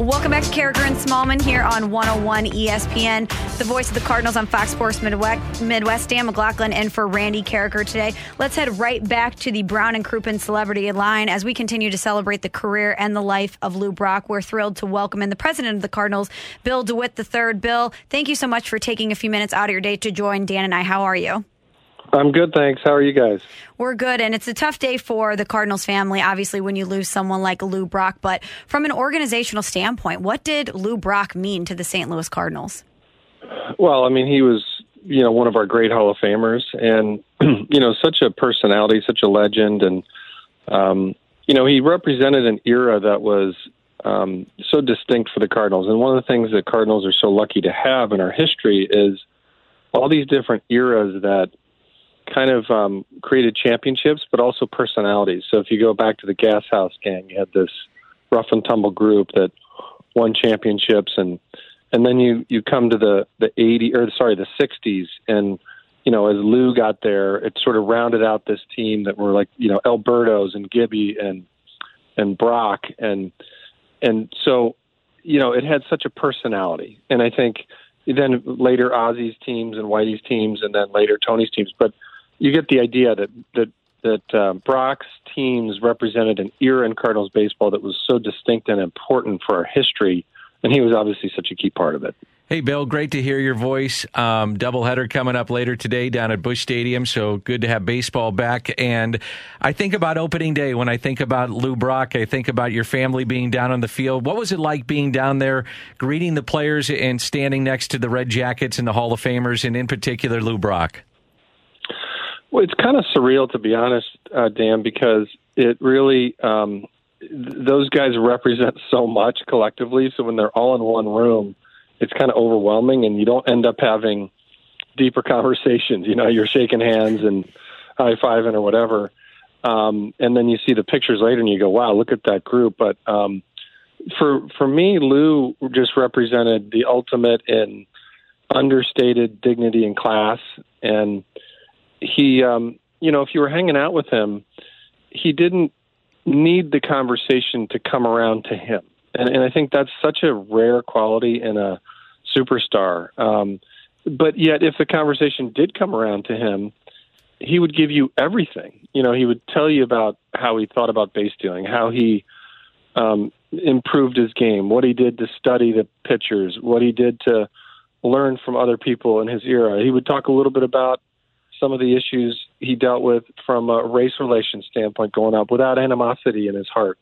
Welcome back to Karraker and Smallman here on 101 ESPN, the voice of the Cardinals on Fox Sports Midwest. Midwest Dan McLaughlin and for Randy Karraker today. Let's head right back to the Brown and Crouppen celebrity line as we continue to celebrate the career and the life of Lou Brock. We're thrilled to welcome in the president of the Cardinals, Bill DeWitt III. Bill, thank you so much for taking a few minutes out of your day to join Dan and I. How are you? I'm good, thanks. How are you guys? We're good, and it's a tough day for the Cardinals family, obviously, when you lose someone like Lou Brock. But from an organizational standpoint, what did Lou Brock mean to the St. Louis Cardinals? Well, I mean, he was, you know, one of our great Hall of Famers, and you know, such a personality, such a legend, and um, you know, he represented an era that was um, so distinct for the Cardinals. And one of the things that Cardinals are so lucky to have in our history is all these different eras that kind of um, created championships, but also personalities. So if you go back to the Gas House Gang, you had this rough and tumble group that won championships, and and then you you come to the the eighty or sorry the sixties, and you know as Lou got there, it sort of rounded out this team that were like you know Alberto's and Gibby and and Brock and and so you know it had such a personality, and I think then later Ozzie's teams and Whitey's teams, and then later Tony's teams, but you get the idea that that that uh, Brock's teams represented an era in Cardinals baseball that was so distinct and important for our history, and he was obviously such a key part of it. Hey, Bill, great to hear your voice. Um, doubleheader coming up later today down at Busch Stadium, so good to have baseball back. And I think about opening day when I think about Lou Brock. I think about your family being down on the field. What was it like being down there, greeting the players and standing next to the Red Jackets and the Hall of Famers, and in particular Lou Brock? Well, it's kind of surreal to be honest, uh, Dan, because it really um, th- those guys represent so much collectively. So when they're all in one room, it's kind of overwhelming, and you don't end up having deeper conversations. You know, you're shaking hands and high fiving or whatever, um, and then you see the pictures later, and you go, "Wow, look at that group." But um, for for me, Lou just represented the ultimate in understated dignity and class, and he, um, you know, if you were hanging out with him, he didn't need the conversation to come around to him. And, and I think that's such a rare quality in a superstar. Um, but yet, if the conversation did come around to him, he would give you everything. You know, he would tell you about how he thought about base stealing, how he um, improved his game, what he did to study the pitchers, what he did to learn from other people in his era. He would talk a little bit about some of the issues he dealt with from a race relations standpoint going up without animosity in his heart.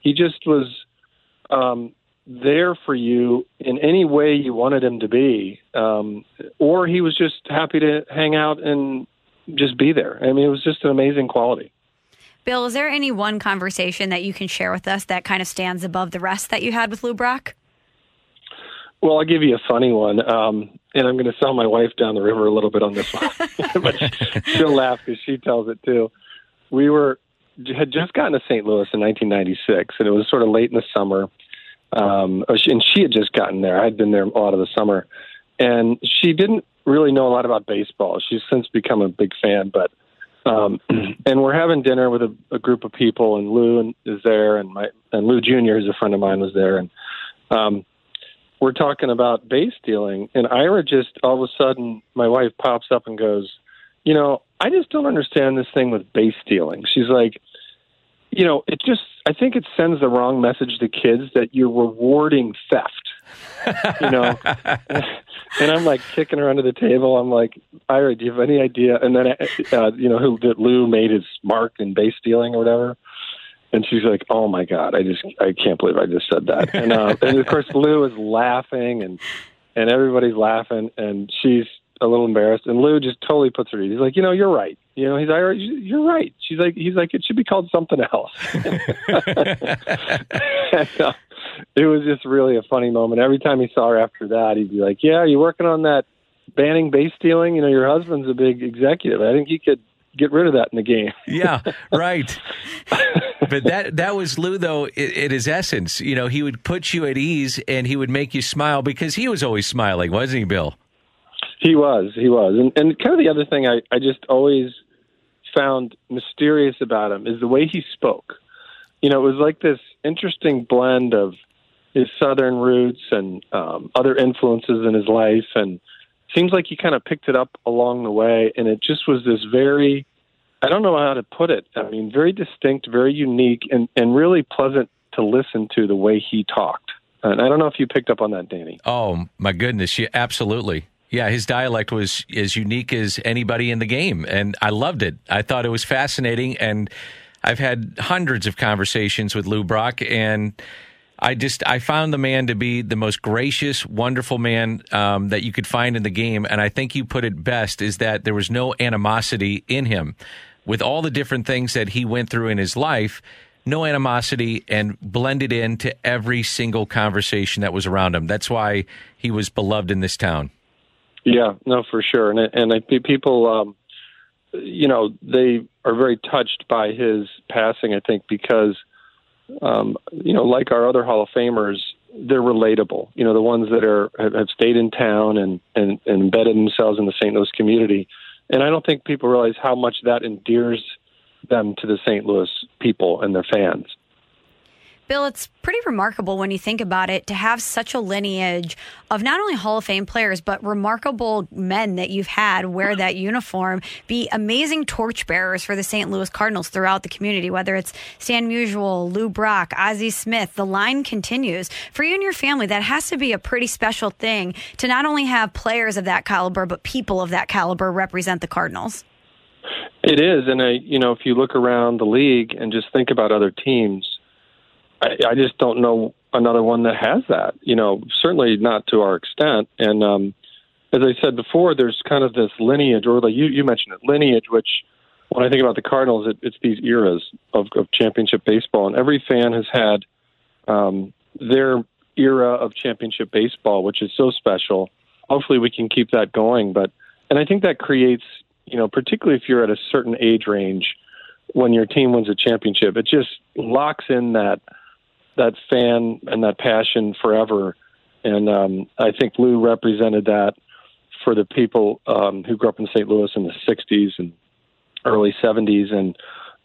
He just was um, there for you in any way you wanted him to be, um, or he was just happy to hang out and just be there. I mean, it was just an amazing quality. Bill, is there any one conversation that you can share with us that kind of stands above the rest that you had with Lou Brock? Well, I'll give you a funny one, um, and I'm going to sell my wife down the river a little bit on this one, but she'll laugh because she tells it too. We were had just gotten to St. Louis in 1996, and it was sort of late in the summer, um, and she had just gotten there. I'd been there a lot of the summer, and she didn't really know a lot about baseball. She's since become a big fan, but um, and we're having dinner with a, a group of people, and Lou is there, and my and Lou Jr. is a friend of mine was there, and um, we're talking about base stealing, and Ira just all of a sudden, my wife pops up and goes, "You know, I just don't understand this thing with base stealing." She's like, "You know, it just I think it sends the wrong message to kids that you're rewarding theft. you know. and I'm like kicking her under the table. I'm like, Ira, do you have any idea? And then, uh, you know, who that Lou made his mark in base stealing or whatever. And she's like, "Oh my god, I just I can't believe I just said that." And uh, and of course Lou is laughing and and everybody's laughing and she's a little embarrassed and Lou just totally puts her. In. He's like, "You know, you're right. You know, he's like, you're right." She's like, "He's like, it should be called something else." and, uh, it was just really a funny moment. Every time he saw her after that, he'd be like, "Yeah, you working on that banning base stealing? You know, your husband's a big executive. I think he could get rid of that in the game. yeah, right. but that that was Lou though. In, his essence, you know, he would put you at ease and he would make you smile because he was always smiling, wasn't he, Bill? He was. He was. And, and kind of the other thing I, I just always found mysterious about him is the way he spoke. You know, it was like this interesting blend of his southern roots and um, other influences in his life and seems like he kind of picked it up along the way, and it just was this very I don't know how to put it. I mean, very distinct, very unique, and and really pleasant to listen to the way he talked. And I don't know if you picked up on that, Danny. Oh my goodness, yeah, absolutely. Yeah, his dialect was as unique as anybody in the game, and I loved it. I thought it was fascinating, and I've had hundreds of conversations with Lou Brock, and I just I found the man to be the most gracious, wonderful man um, that you could find in the game, and I think you put it best is that there was no animosity in him, with all the different things that he went through in his life. No animosity and blended into every single conversation that was around him. That's why he was beloved in this town. Yeah, no, for sure, and and I, people, um, you know, they are very touched by his passing. I think because um, you know, like our other Hall of Famers, they're relatable. You know, the ones that are have, stayed in town and, and, and embedded themselves in the St. Louis community. And I don't think people realize how much that endears them to the St. Louis people and their fans. Bill, it's pretty remarkable when you think about it to have such a lineage of not only Hall of Fame players, but remarkable men that you've had wear that uniform, be amazing torchbearers for the St. Louis Cardinals throughout the community, whether it's Stan Musial, Lou Brock, Ozzie Smith. The line continues. For you and your family, that has to be a pretty special thing to not only have players of that caliber, but people of that caliber represent the Cardinals. It is. And, I, you know, if you look around the league and just think about other teams, I, I just don't know another one that has that. You know, certainly not to our extent. And um, as I said before, there's kind of this lineage, or like you, you mentioned it, lineage, which when I think about the Cardinals, it, it's these eras of, of championship baseball, and every fan has had um, their era of championship baseball, which is so special. Hopefully, we can keep that going. But and I think that creates, you know, particularly if you're at a certain age range, when your team wins a championship, it just locks in that that fan and that passion forever. And um, I think Lou represented that for the people um, who grew up in St. Louis in the '60s and early '70s, and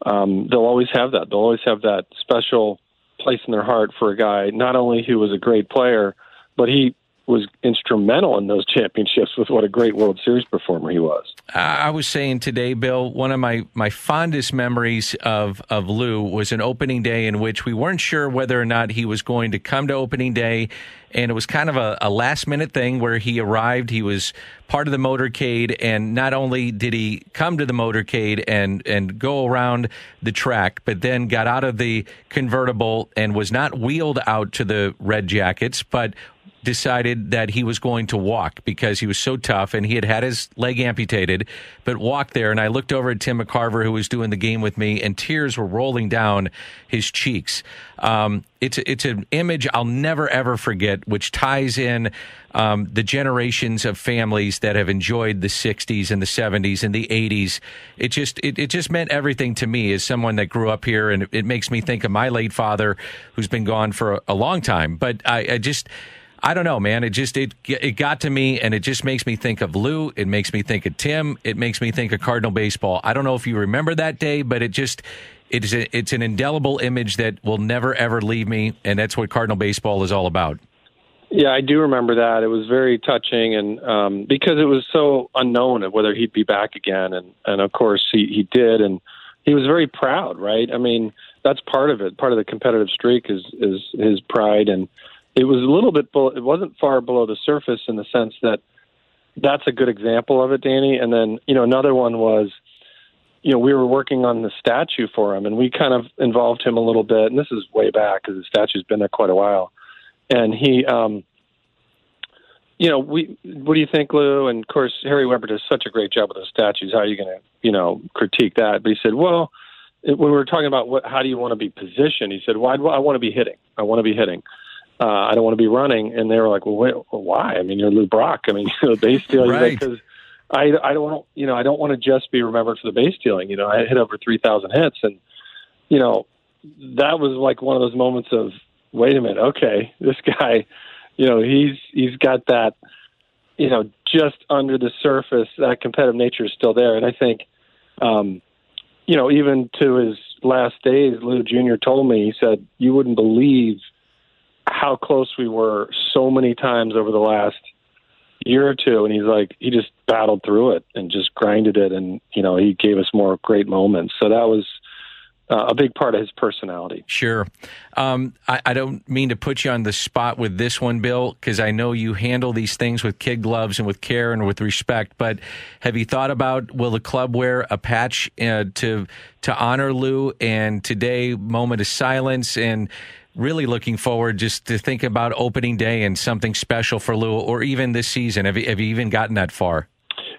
um, they'll always have that. They'll always have that special place in their heart for a guy not only who was a great player, but he was instrumental in those championships with what a great World Series performer he was. I was saying today, Bill, one of my, my fondest memories of, of Lou was an opening day in which we weren't sure whether or not he was going to come to opening day. And it was kind of a, a last minute thing where he arrived. He was part of the motorcade. And not only did he come to the motorcade and, and go around the track, but then got out of the convertible and was not wheeled out to the Red Jackets, but decided that he was going to walk because he was so tough and he had had his leg amputated, but walked there. And I looked over at Tim McCarver, who was doing the game with me, and tears were rolling down his cheeks. Um, it's it's an image I'll never ever forget, which ties in um, the generations of families that have enjoyed the '60s and the '70s and the '80s. It just it, it just meant everything to me as someone that grew up here, and it, it makes me think of my late father, who's been gone for a, a long time. But I, I just I don't know, man. It just it it got to me, and it just makes me think of Lou. It makes me think of Tim. It makes me think of Cardinal baseball. I don't know if you remember that day, but it just it's a, it's an indelible image that will never ever leave me, and that's what Cardinal baseball is all about. Yeah, I do remember that. It was very touching, and um, because it was so unknown of whether he'd be back again, and and of course he he did, and he was very proud, right? I mean, that's part of it. Part of the competitive streak is is his pride and it was a little bit. Below, it wasn't far below the surface in the sense that that's a good example of it, Danny. And then you know another one was, you know, we were working on the statue for him, and we kind of involved him a little bit. And this is way back because the statue's been there quite a while. And he, um, you know, we. What do you think, Lou? And of course, Harry Weber does such a great job with the statues. How are you going to, you know, critique that? But he said, well, when we were talking about what, how do you want to be positioned, he said, well, I want to be hitting. I want to be hitting uh, I don't want to be running. And they were like, well, wait, well why? I mean, you're Lou Brock. I mean, you know, base stealing right. because I, I don't want, you know, I don't want to just be remembered for the base stealing. You know, I hit over 3,000 hits and, you know, that was like one of those moments of, wait a minute, okay, this guy, you know, he's, he's got that, you know, just under the surface, that competitive nature is still there. And I think, um, you know, even to his last days, Lou Jr. told me, he said, you wouldn't believe – how close we were so many times over the last year or two and he's like he just battled through it and just grinded it and you know he gave us more great moments so that was uh, a big part of his personality. Sure. Um, I, I, don't mean to put you on the spot with this one, Bill, because I know you handle these things with kid gloves and with care and with respect. But have you thought about will the club wear a patch uh, to to honor Lou? And today, moment of silence and really looking forward just to think about opening day and something special for Lou, or even this season. Have you, have you even gotten that far?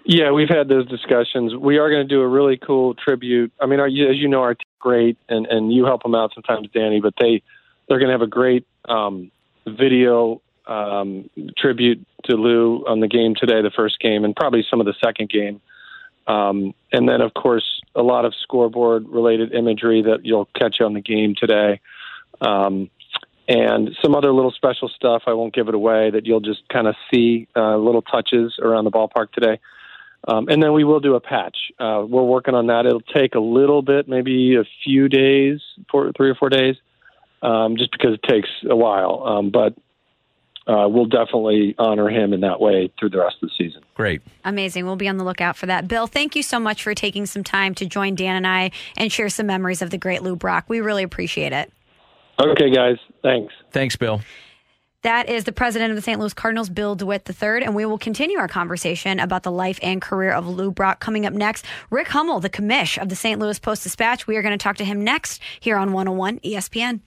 Yeah, we've had those discussions. We are going to do a really cool tribute. I mean, our, as you know, our team's great, and and you help them out sometimes, Danny. But they they're going to have a great um, video um, tribute to Lou on the game today, the first game, and probably some of the second game. Um, and then, of course, a lot of scoreboard related imagery that you'll catch on the game today. Um, and some other little special stuff. I won't give it away that you'll just kind of see uh, little touches around the ballpark today. Um, and then we will do a patch. Uh, we're working on that. It'll take a little bit, maybe a few days, four, three or four days, um, just because it takes a while. Um, but uh, we'll definitely honor him in that way through the rest of the season. Great. Amazing. We'll be on the lookout for that. Bill, thank you so much for taking some time to join Dan and I and share some memories of the great Lou Brock. We really appreciate it. Okay, guys. Thanks. Thanks, Bill. That is the president of the St. Louis Cardinals, Bill DeWitt III, and we will continue our conversation about the life and career of Lou Brock coming up next. Rick Hummel, the commish of the St. Louis Post Dispatch, we are going to talk to him next here on 101 ESPN.